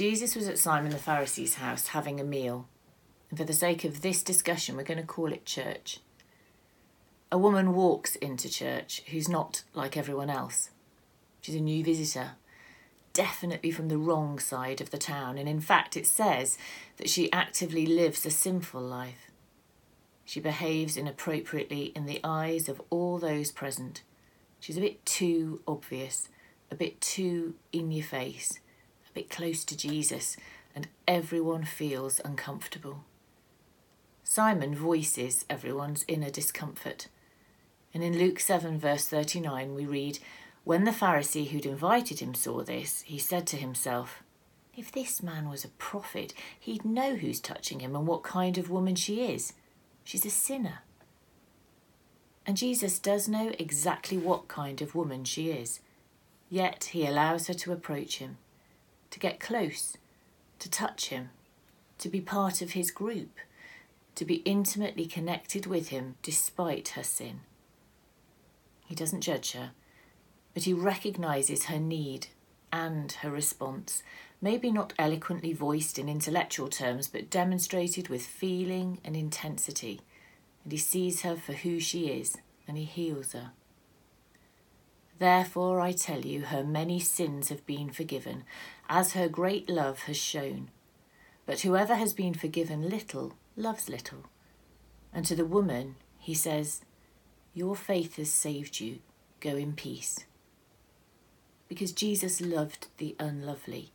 Jesus was at Simon the Pharisee's house having a meal. And for the sake of this discussion, we're going to call it church. A woman walks into church who's not like everyone else. She's a new visitor, definitely from the wrong side of the town, and in fact, it says that she actively lives a sinful life. She behaves inappropriately in the eyes of all those present. She's a bit too obvious, a bit too in your face a bit close to Jesus, and everyone feels uncomfortable. Simon voices everyone's inner discomfort. And in Luke 7, verse 39, we read, When the Pharisee who'd invited him saw this, he said to himself, If this man was a prophet, he'd know who's touching him and what kind of woman she is. She's a sinner. And Jesus does know exactly what kind of woman she is, yet he allows her to approach him to get close, to touch him, to be part of his group, to be intimately connected with him despite her sin. He doesn't judge her, but he recognises her need and her response, maybe not eloquently voiced in intellectual terms, but demonstrated with feeling and intensity. And he sees her for who she is and he heals her. Therefore, I tell you, her many sins have been forgiven, as her great love has shown. But whoever has been forgiven little loves little. And to the woman, he says, Your faith has saved you. Go in peace. Because Jesus loved the unlovely,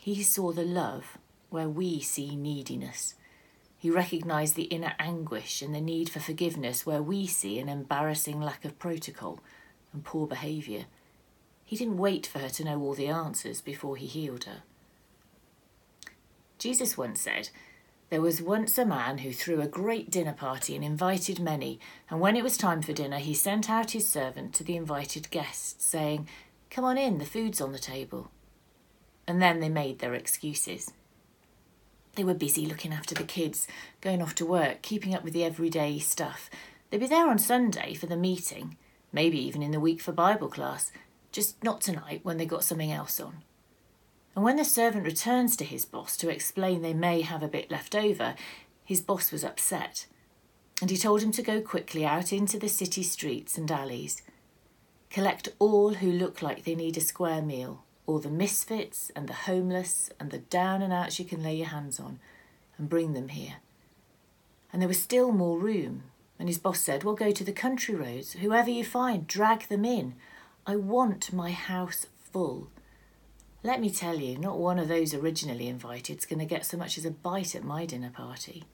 he saw the love where we see neediness. He recognised the inner anguish and the need for forgiveness where we see an embarrassing lack of protocol and poor behaviour. He didn't wait for her to know all the answers before he healed her. Jesus once said, There was once a man who threw a great dinner party and invited many, and when it was time for dinner, he sent out his servant to the invited guests, saying, Come on in, the food's on the table. And then they made their excuses. They were busy looking after the kids, going off to work, keeping up with the everyday stuff. They'd be there on Sunday for the meeting, maybe even in the week for Bible class, just not tonight when they got something else on. And when the servant returns to his boss to explain they may have a bit left over, his boss was upset, and he told him to go quickly out into the city streets and alleys. Collect all who look like they need a square meal, all the misfits and the homeless and the down and outs you can lay your hands on, and bring them here. And there was still more room, and his boss said, Well, go to the country roads. Whoever you find, drag them in. I want my house full. Let me tell you, not one of those originally invited is going to get so much as a bite at my dinner party.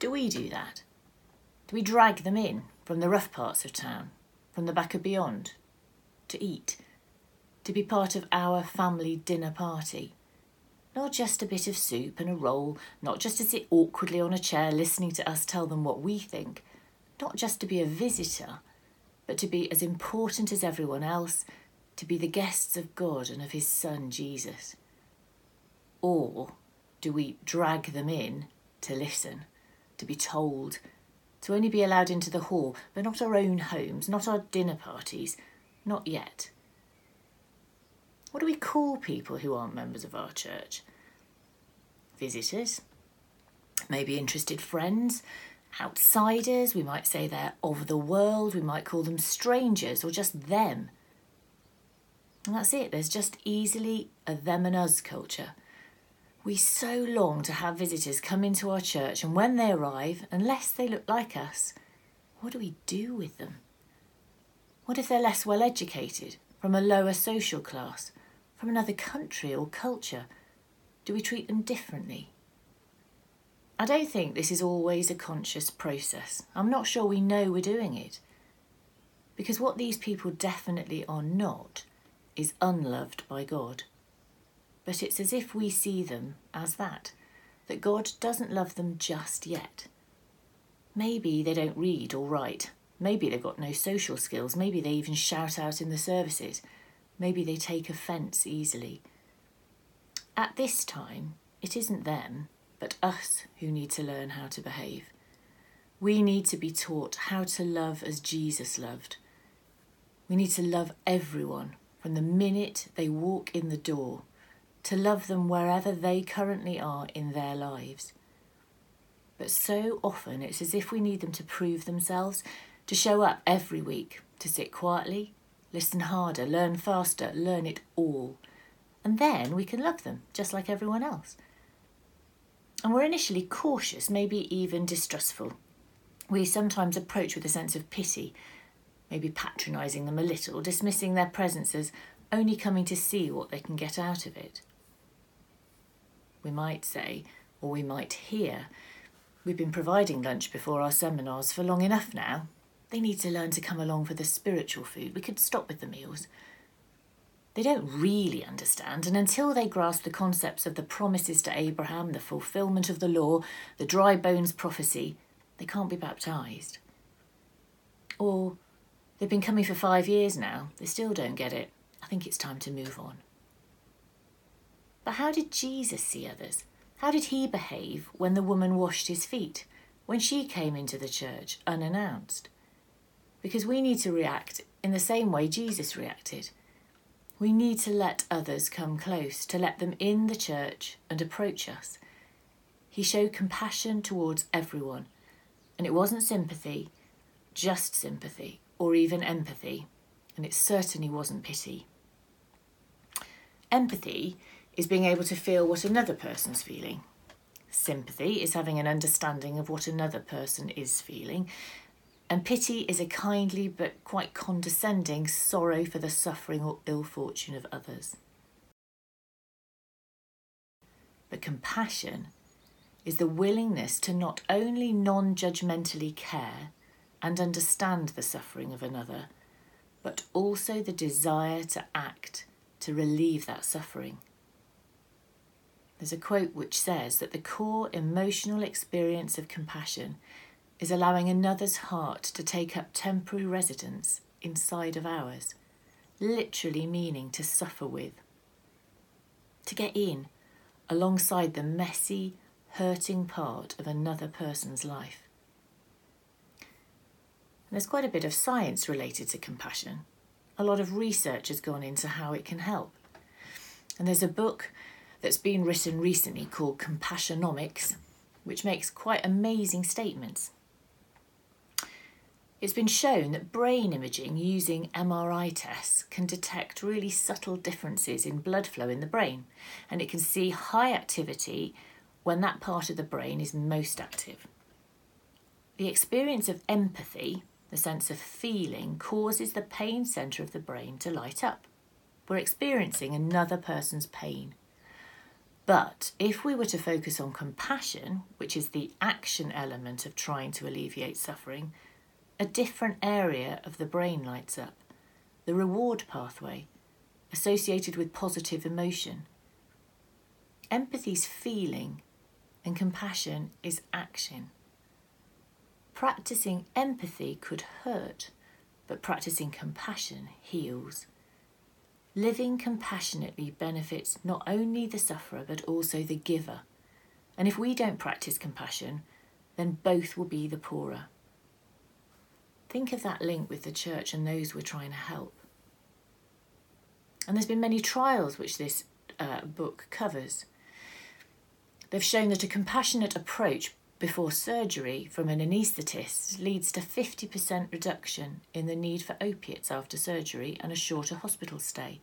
Do we do that? Do we drag them in from the rough parts of town, from the back of beyond, to eat, to be part of our family dinner party? Not just a bit of soup and a roll, not just to sit awkwardly on a chair listening to us tell them what we think, not just to be a visitor, but to be as important as everyone else, to be the guests of God and of His Son Jesus? Or do we drag them in to listen, to be told, to only be allowed into the hall, but not our own homes, not our dinner parties, not yet? What do we call people who aren't members of our church? Visitors, maybe interested friends, outsiders, we might say they're of the world, we might call them strangers or just them. And that's it, there's just easily a them and us culture. We so long to have visitors come into our church, and when they arrive, unless they look like us, what do we do with them? What if they're less well educated, from a lower social class? from another country or culture? Do we treat them differently? I don't think this is always a conscious process. I'm not sure we know we're doing it. Because what these people definitely are not is unloved by God. But it's as if we see them as that, that God doesn't love them just yet. Maybe they don't read or write. Maybe they've got no social skills. Maybe they even shout out in the services. Maybe they take offence easily. At this time, it isn't them, but us who need to learn how to behave. We need to be taught how to love as Jesus loved. We need to love everyone from the minute they walk in the door to love them wherever they currently are in their lives. But so often it's as if we need them to prove themselves, to show up every week, to sit quietly, listen harder, learn faster, learn it all. And then we can love them just like everyone else. And we're initially cautious, maybe even distrustful. We sometimes approach with a sense of pity, maybe patronising them a little, dismissing their presence as only coming to see what they can get out of it. We might say, or we might hear, we've been providing lunch before our seminars for long enough now. They need to learn to come along for the spiritual food. We could stop with the meals. They don't really understand, and until they grasp the concepts of the promises to Abraham, the fulfillment of the law, the dry bones prophecy, they can't be baptized. Or they've been coming for five years now, they still don't get it. I think it's time to move on. But how did Jesus see others? How did he behave when the woman washed his feet, when she came into the church unannounced? Because we need to react in the same way Jesus reacted. We need to let others come close, to let them in the church and approach us. He showed compassion towards everyone, and it wasn't sympathy, just sympathy, or even empathy, and it certainly wasn't pity. Empathy is being able to feel what another person's feeling. Sympathy is having an understanding of what another person is feeling, and pity is a kindly but quite condescending sorrow for the suffering or ill fortune of others. But compassion is the willingness to not only non judgmentally care and understand the suffering of another, but also the desire to act to relieve that suffering. There's a quote which says that the core emotional experience of compassion is allowing another's heart to take up temporary residence inside of ours, literally meaning to suffer with. To get in alongside the messy, hurting part of another person's life. And there's quite a bit of science related to compassion. A lot of research has gone into how it can help. And there's a book that's been written recently called Compassionomics, which makes quite amazing statements. It's been shown that brain imaging using MRI tests can detect really subtle differences in blood flow in the brain, and it can see high activity when that part of the brain is most active. The experience of empathy, the sense of feeling, causes the pain centre of the brain to light up. We're experiencing another person's pain. But if we were to focus on compassion, which is the action element of trying to alleviate suffering, a different area of the brain lights up the reward pathway associated with positive emotion. Empathy's feeling and compassion is action. Practicing empathy could hurt, but practicing compassion heals. Living compassionately benefits not only the sufferer but also the giver. And if we don't practice compassion, then both will be the poorer. Think of that link with the church and those we're trying to help. And there's been many trials which this uh, book covers. They've shown that a compassionate approach before surgery from an anaesthetist leads to 50% reduction in the need for opiates after surgery and a shorter hospital stay.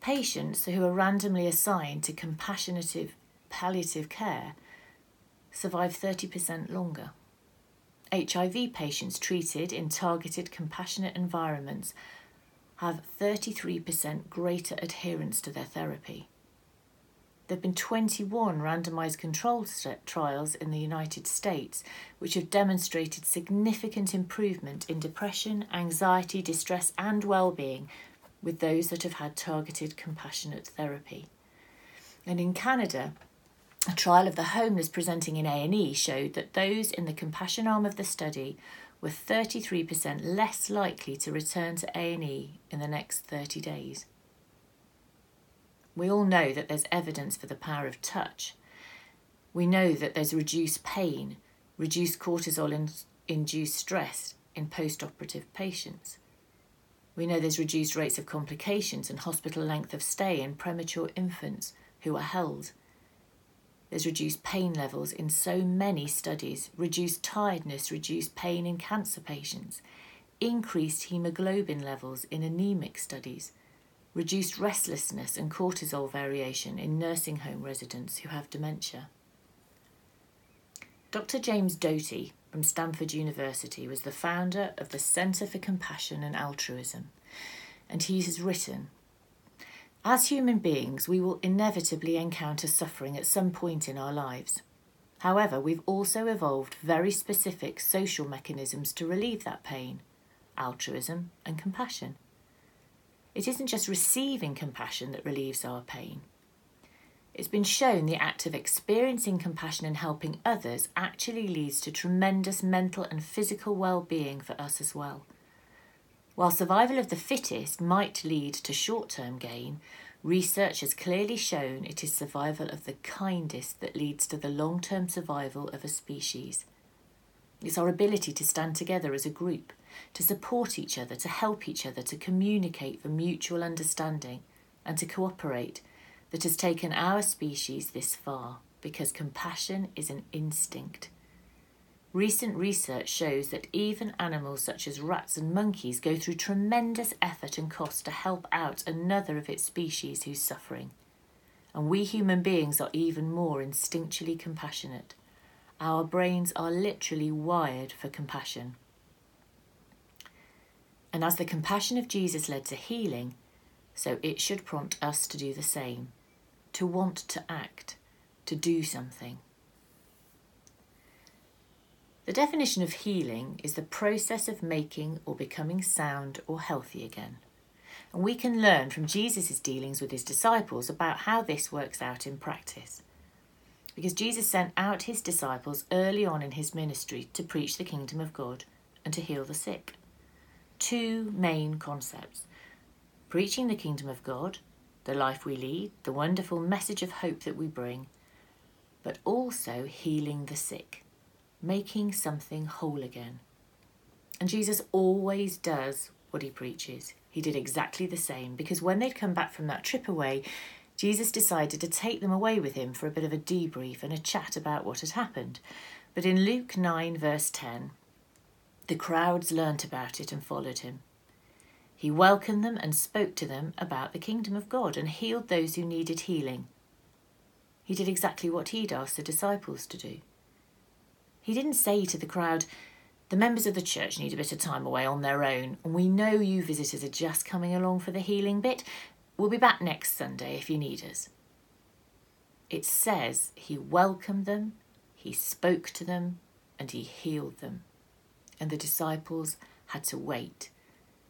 Patients who are randomly assigned to compassionate palliative care survive 30% longer. HIV patients treated in targeted compassionate environments have 33% greater adherence to their therapy. There have been 21 randomized controlled trials in the United States which have demonstrated significant improvement in depression, anxiety, distress, and well-being with those that have had targeted compassionate therapy. And in Canada, a trial of the homeless presenting in A&E showed that those in the compassion arm of the study were 33% less likely to return to A&E in the next 30 days. We all know that there's evidence for the power of touch. We know that there's reduced pain, reduced cortisol induced stress in post operative patients. We know there's reduced rates of complications and hospital length of stay in premature infants who are held. There's reduced pain levels in so many studies, reduced tiredness, reduced pain in cancer patients, increased hemoglobin levels in anemic studies, reduced restlessness and cortisol variation in nursing home residents who have dementia. Dr. James Doty from Stanford University was the founder of the Centre for Compassion and Altruism, and he has written As human beings, we will inevitably encounter suffering at some point in our lives. However, we've also evolved very specific social mechanisms to relieve that pain altruism and compassion. It isn't just receiving compassion that relieves our pain. It's been shown the act of experiencing compassion and helping others actually leads to tremendous mental and physical well being for us as well. While survival of the fittest might lead to short term gain, research has clearly shown it is survival of the kindest that leads to the long term survival of a species. It's our ability to stand together as a group, to support each other, to help each other, to communicate for mutual understanding, and to cooperate that has taken our species this far because compassion is an instinct. Recent research shows that even animals such as rats and monkeys go through tremendous effort and cost to help out another of its species who's suffering. And we human beings are even more instinctually compassionate. Our brains are literally wired for compassion. And as the compassion of Jesus led to healing, so it should prompt us to do the same, to want to act, to do something. The definition of healing is the process of making or becoming sound or healthy again. And we can learn from Jesus' dealings with his disciples about how this works out in practice. Because Jesus sent out his disciples early on in his ministry to preach the kingdom of God and to heal the sick two main concepts preaching the kingdom of God, the life we lead, the wonderful message of hope that we bring, but also healing the sick, making something whole again. And Jesus always does what he preaches. He did exactly the same because when they'd come back from that trip away, Jesus decided to take them away with him for a bit of a debrief and a chat about what had happened. But in Luke 9, verse 10, the crowds learnt about it and followed him. He welcomed them and spoke to them about the kingdom of God and healed those who needed healing. He did exactly what he'd asked the disciples to do. He didn't say to the crowd, The members of the church need a bit of time away on their own, and we know you visitors are just coming along for the healing bit. We'll be back next Sunday if you need us. It says he welcomed them, he spoke to them, and he healed them and the disciples had to wait.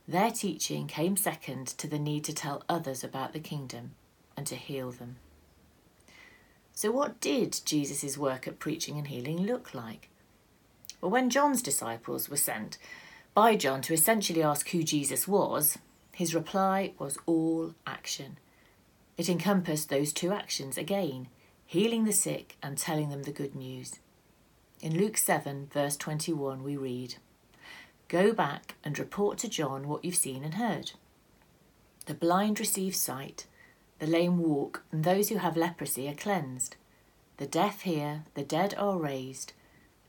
Their teaching came second to the need to tell others about the kingdom and to heal them. So, what did Jesus' work at preaching and healing look like? Well, when John's disciples were sent by John to essentially ask who Jesus was, his reply was all action. It encompassed those two actions again healing the sick and telling them the good news. In Luke 7, verse 21, we read Go back and report to John what you've seen and heard. The blind receive sight, the lame walk, and those who have leprosy are cleansed. The deaf hear, the dead are raised,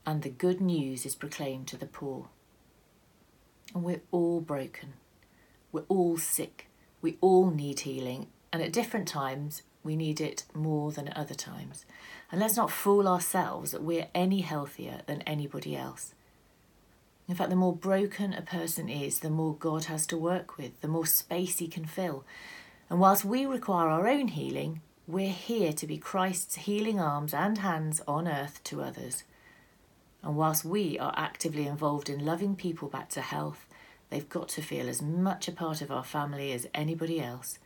and the good news is proclaimed to the poor. And we're all broken. We're all sick. We all need healing, and at different times we need it more than at other times. And let's not fool ourselves that we're any healthier than anybody else. In fact, the more broken a person is, the more God has to work with, the more space he can fill. And whilst we require our own healing, we're here to be Christ's healing arms and hands on earth to others. And whilst we are actively involved in loving people back to health, they've got to feel as much a part of our family as anybody else.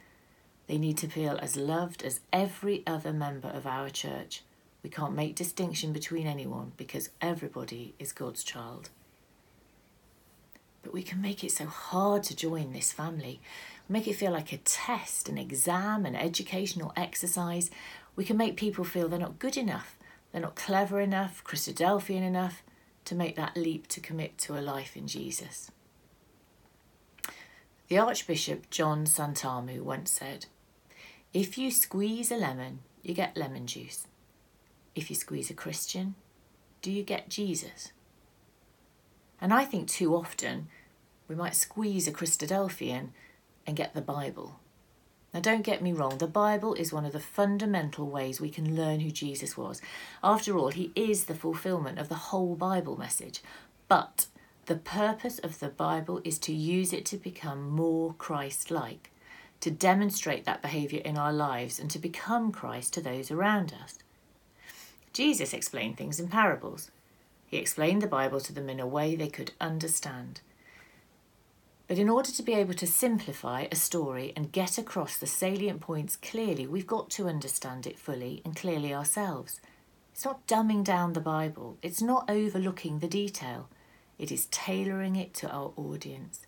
They need to feel as loved as every other member of our church. We can't make distinction between anyone because everybody is God's child. But we can make it so hard to join this family. Make it feel like a test, an exam, an educational exercise. We can make people feel they're not good enough, they're not clever enough, Christadelphian enough to make that leap to commit to a life in Jesus. The Archbishop John Sentamu once said, If you squeeze a lemon, you get lemon juice. If you squeeze a Christian, do you get Jesus? And I think too often we might squeeze a Christadelphian and get the Bible. Now, don't get me wrong, the Bible is one of the fundamental ways we can learn who Jesus was. After all, he is the fulfillment of the whole Bible message. But the purpose of the Bible is to use it to become more Christ like, to demonstrate that behaviour in our lives and to become Christ to those around us. Jesus explained things in parables. He explained the Bible to them in a way they could understand. But in order to be able to simplify a story and get across the salient points clearly, we've got to understand it fully and clearly ourselves. It's not dumbing down the Bible, it's not overlooking the detail. It is tailoring it to our audience.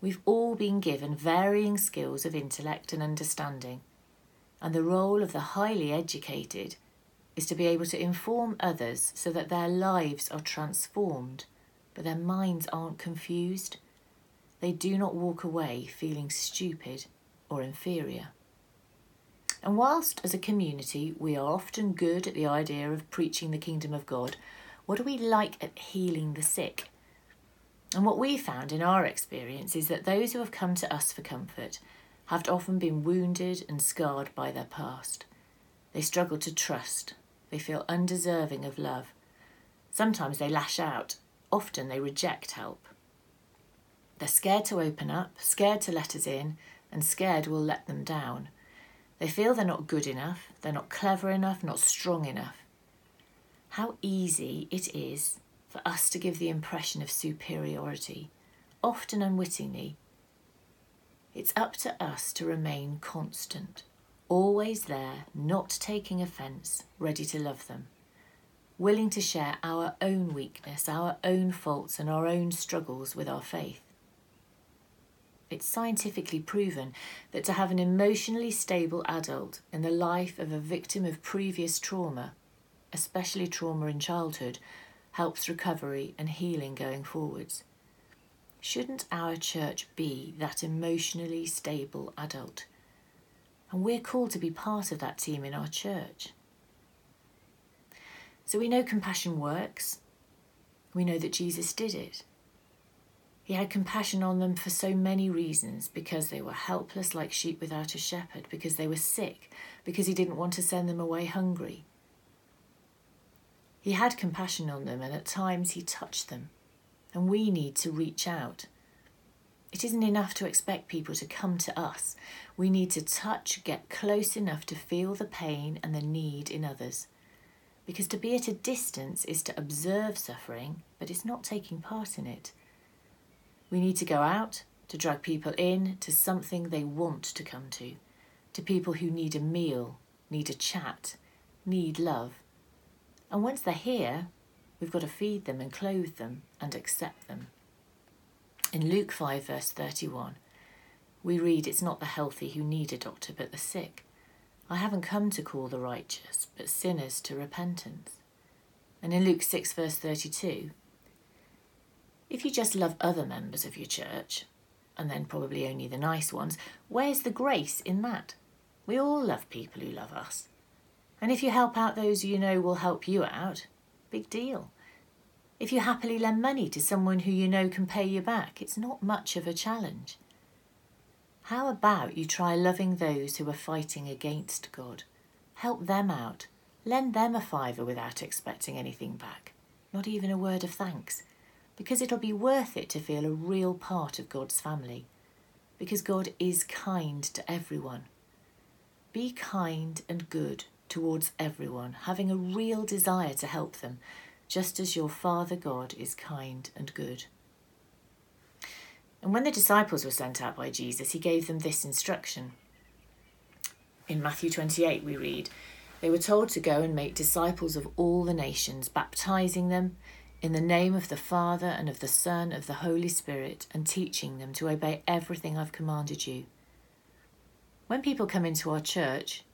We've all been given varying skills of intellect and understanding, and the role of the highly educated is to be able to inform others so that their lives are transformed, but their minds aren't confused. They do not walk away feeling stupid or inferior. And whilst as a community we are often good at the idea of preaching the kingdom of God, what do we like at healing the sick? And what we found in our experience is that those who have come to us for comfort have often been wounded and scarred by their past. They struggle to trust, they feel undeserving of love. Sometimes they lash out, often they reject help. They're scared to open up, scared to let us in, and scared we'll let them down. They feel they're not good enough, they're not clever enough, not strong enough how easy it is for us to give the impression of superiority, often unwittingly. It's up to us to remain constant, always there, not taking offence, ready to love them, willing to share our own weakness, our own faults, and our own struggles with our faith. It's scientifically proven that to have an emotionally stable adult in the life of a victim of previous trauma especially trauma in childhood, helps recovery and healing going forwards. Shouldn't our church be that emotionally stable adult? And we're called to be part of that team in our church. So we know compassion works. We know that Jesus did it. He had compassion on them for so many reasons because they were helpless like sheep without a shepherd, because they were sick, because he didn't want to send them away hungry, he had compassion on them and at times he touched them. And we need to reach out. It isn't enough to expect people to come to us. We need to touch, get close enough to feel the pain and the need in others. Because to be at a distance is to observe suffering, but it's not taking part in it. We need to go out, to drag people in to something they want to come to, to people who need a meal, need a chat, need love. And once they're here, we've got to feed them and clothe them and accept them. In Luke 5, verse 31, we read, It's not the healthy who need a doctor, but the sick. I haven't come to call the righteous, but sinners to repentance. And in Luke 6, verse 32, if you just love other members of your church, and then probably only the nice ones, where's the grace in that? We all love people who love us. And if you help out those you know will help you out, big deal. If you happily lend money to someone who you know can pay you back, it's not much of a challenge. How about you try loving those who are fighting against God? Help them out. Lend them a fiver without expecting anything back, not even a word of thanks, because it'll be worth it to feel a real part of God's family, because God is kind to everyone. Be kind and good towards everyone, having a real desire to help them, just as your Father God is kind and good. And when the disciples were sent out by Jesus, he gave them this instruction. In Matthew 28, we read, They were told to go and make disciples of all the nations, baptizing them in the name of the Father and of the Son and of the Holy Spirit, and teaching them to obey everything I've commanded you. When people come into our church,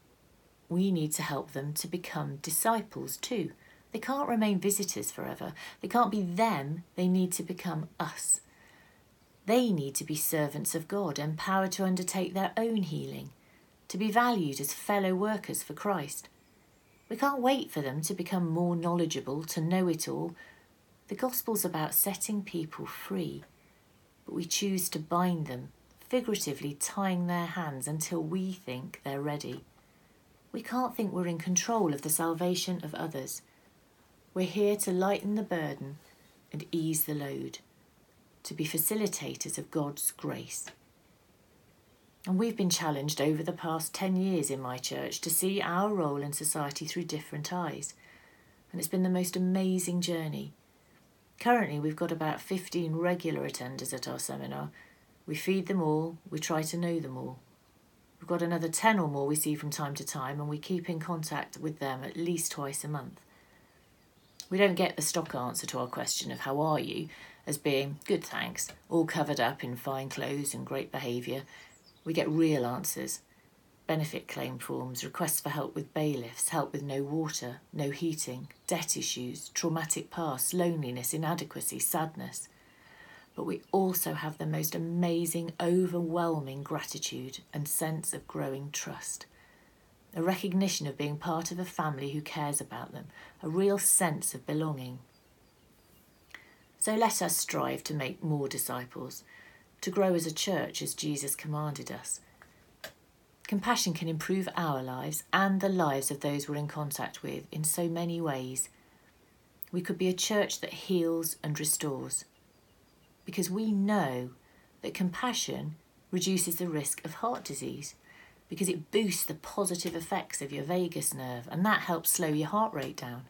we need to help them to become disciples too. They can't remain visitors forever. They can't be them, they need to become us. They need to be servants of God, empowered to undertake their own healing, to be valued as fellow workers for Christ. We can't wait for them to become more knowledgeable, to know it all. The gospel's about setting people free, but we choose to bind them, figuratively tying their hands until we think they're ready. We can't think we're in control of the salvation of others. We're here to lighten the burden and ease the load to be facilitators of God's grace. And we've been challenged over the past 10 years in my church to see our role in society through different eyes. And it's been the most amazing journey. Currently, we've got about 15 regular attenders at our seminar. We feed them all, we try to know them all. We've got another 10 or more we see from time to time, and we keep in contact with them at least twice a month. We don't get the stock answer to our question of how are you, as being good thanks, all covered up in fine clothes and great behaviour. We get real answers benefit claim forms, requests for help with bailiffs, help with no water, no heating, debt issues, traumatic past, loneliness, inadequacy, sadness. But we also have the most amazing, overwhelming gratitude and sense of growing trust. A recognition of being part of a family who cares about them, a real sense of belonging. So let us strive to make more disciples, to grow as a church as Jesus commanded us. Compassion can improve our lives and the lives of those we're in contact with in so many ways. We could be a church that heals and restores because we know that compassion reduces the risk of heart disease because it boosts the positive effects of your vagus nerve and that helps slow your heart rate down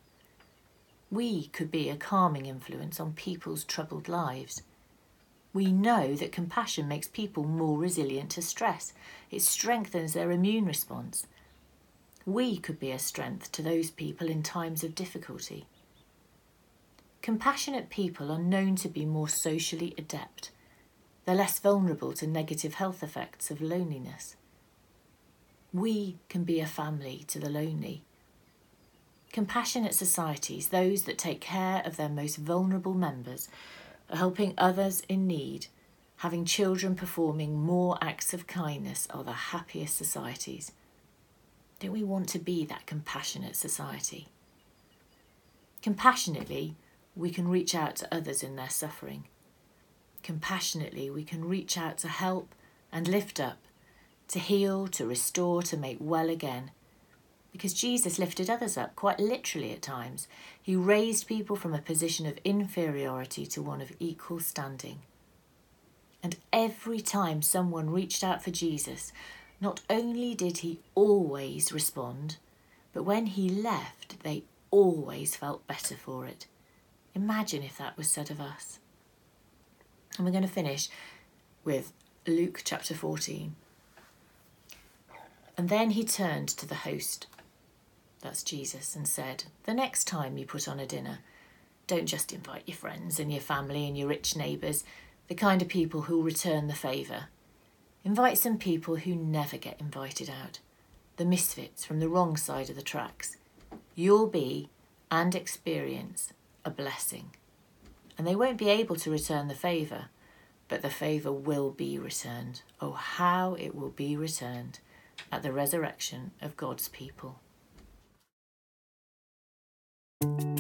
we could be a calming influence on people's troubled lives. We know that compassion makes people more resilient to stress. It strengthens their immune response. We could be a strength to those people in times of difficulty. Compassionate people are known to be more socially adept. They're less vulnerable to negative health effects of loneliness. We can be a family to the lonely. Compassionate societies, those that take care of their most vulnerable members, helping others in need, having children performing more acts of kindness, are the happiest societies. Don't we want to be that compassionate society? Compassionately, we can reach out to others in their suffering. Compassionately, we can reach out to help and lift up, to heal, to restore, to make well again because Jesus lifted others up, quite literally at times. He raised people from a position of inferiority to one of equal standing. And every time someone reached out for Jesus, not only did he always respond, but when he left, they always felt better for it. Imagine if that was said of us. And we're going to finish with Luke chapter 14. And then he turned to the host that's Jesus, and said, The next time you put on a dinner, don't just invite your friends and your family and your rich neighbours, the kind of people who'll return the favour. Invite some people who never get invited out, the misfits from the wrong side of the tracks. You'll be and experience a blessing. And they won't be able to return the favour, but the favour will be returned. Oh, how it will be returned at the resurrection of God's people. Thank you